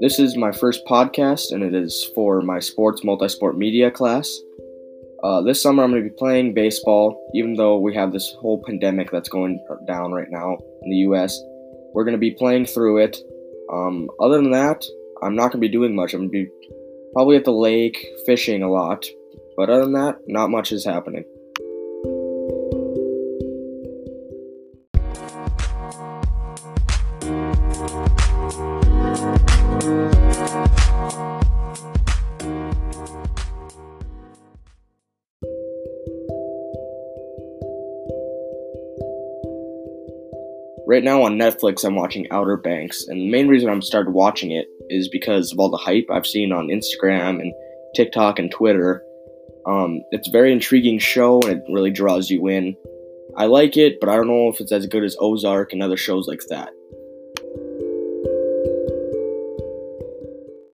This is my first podcast, and it is for my sports multi-sport media class. Uh, this summer, I'm going to be playing baseball, even though we have this whole pandemic that's going down right now in the U.S. We're going to be playing through it. Um, other than that, I'm not going to be doing much. I'm going to be probably at the lake fishing a lot, but other than that, not much is happening. Right now on Netflix, I'm watching Outer Banks, and the main reason I'm started watching it is because of all the hype I've seen on Instagram and TikTok and Twitter. Um, it's a very intriguing show, and it really draws you in. I like it, but I don't know if it's as good as Ozark and other shows like that.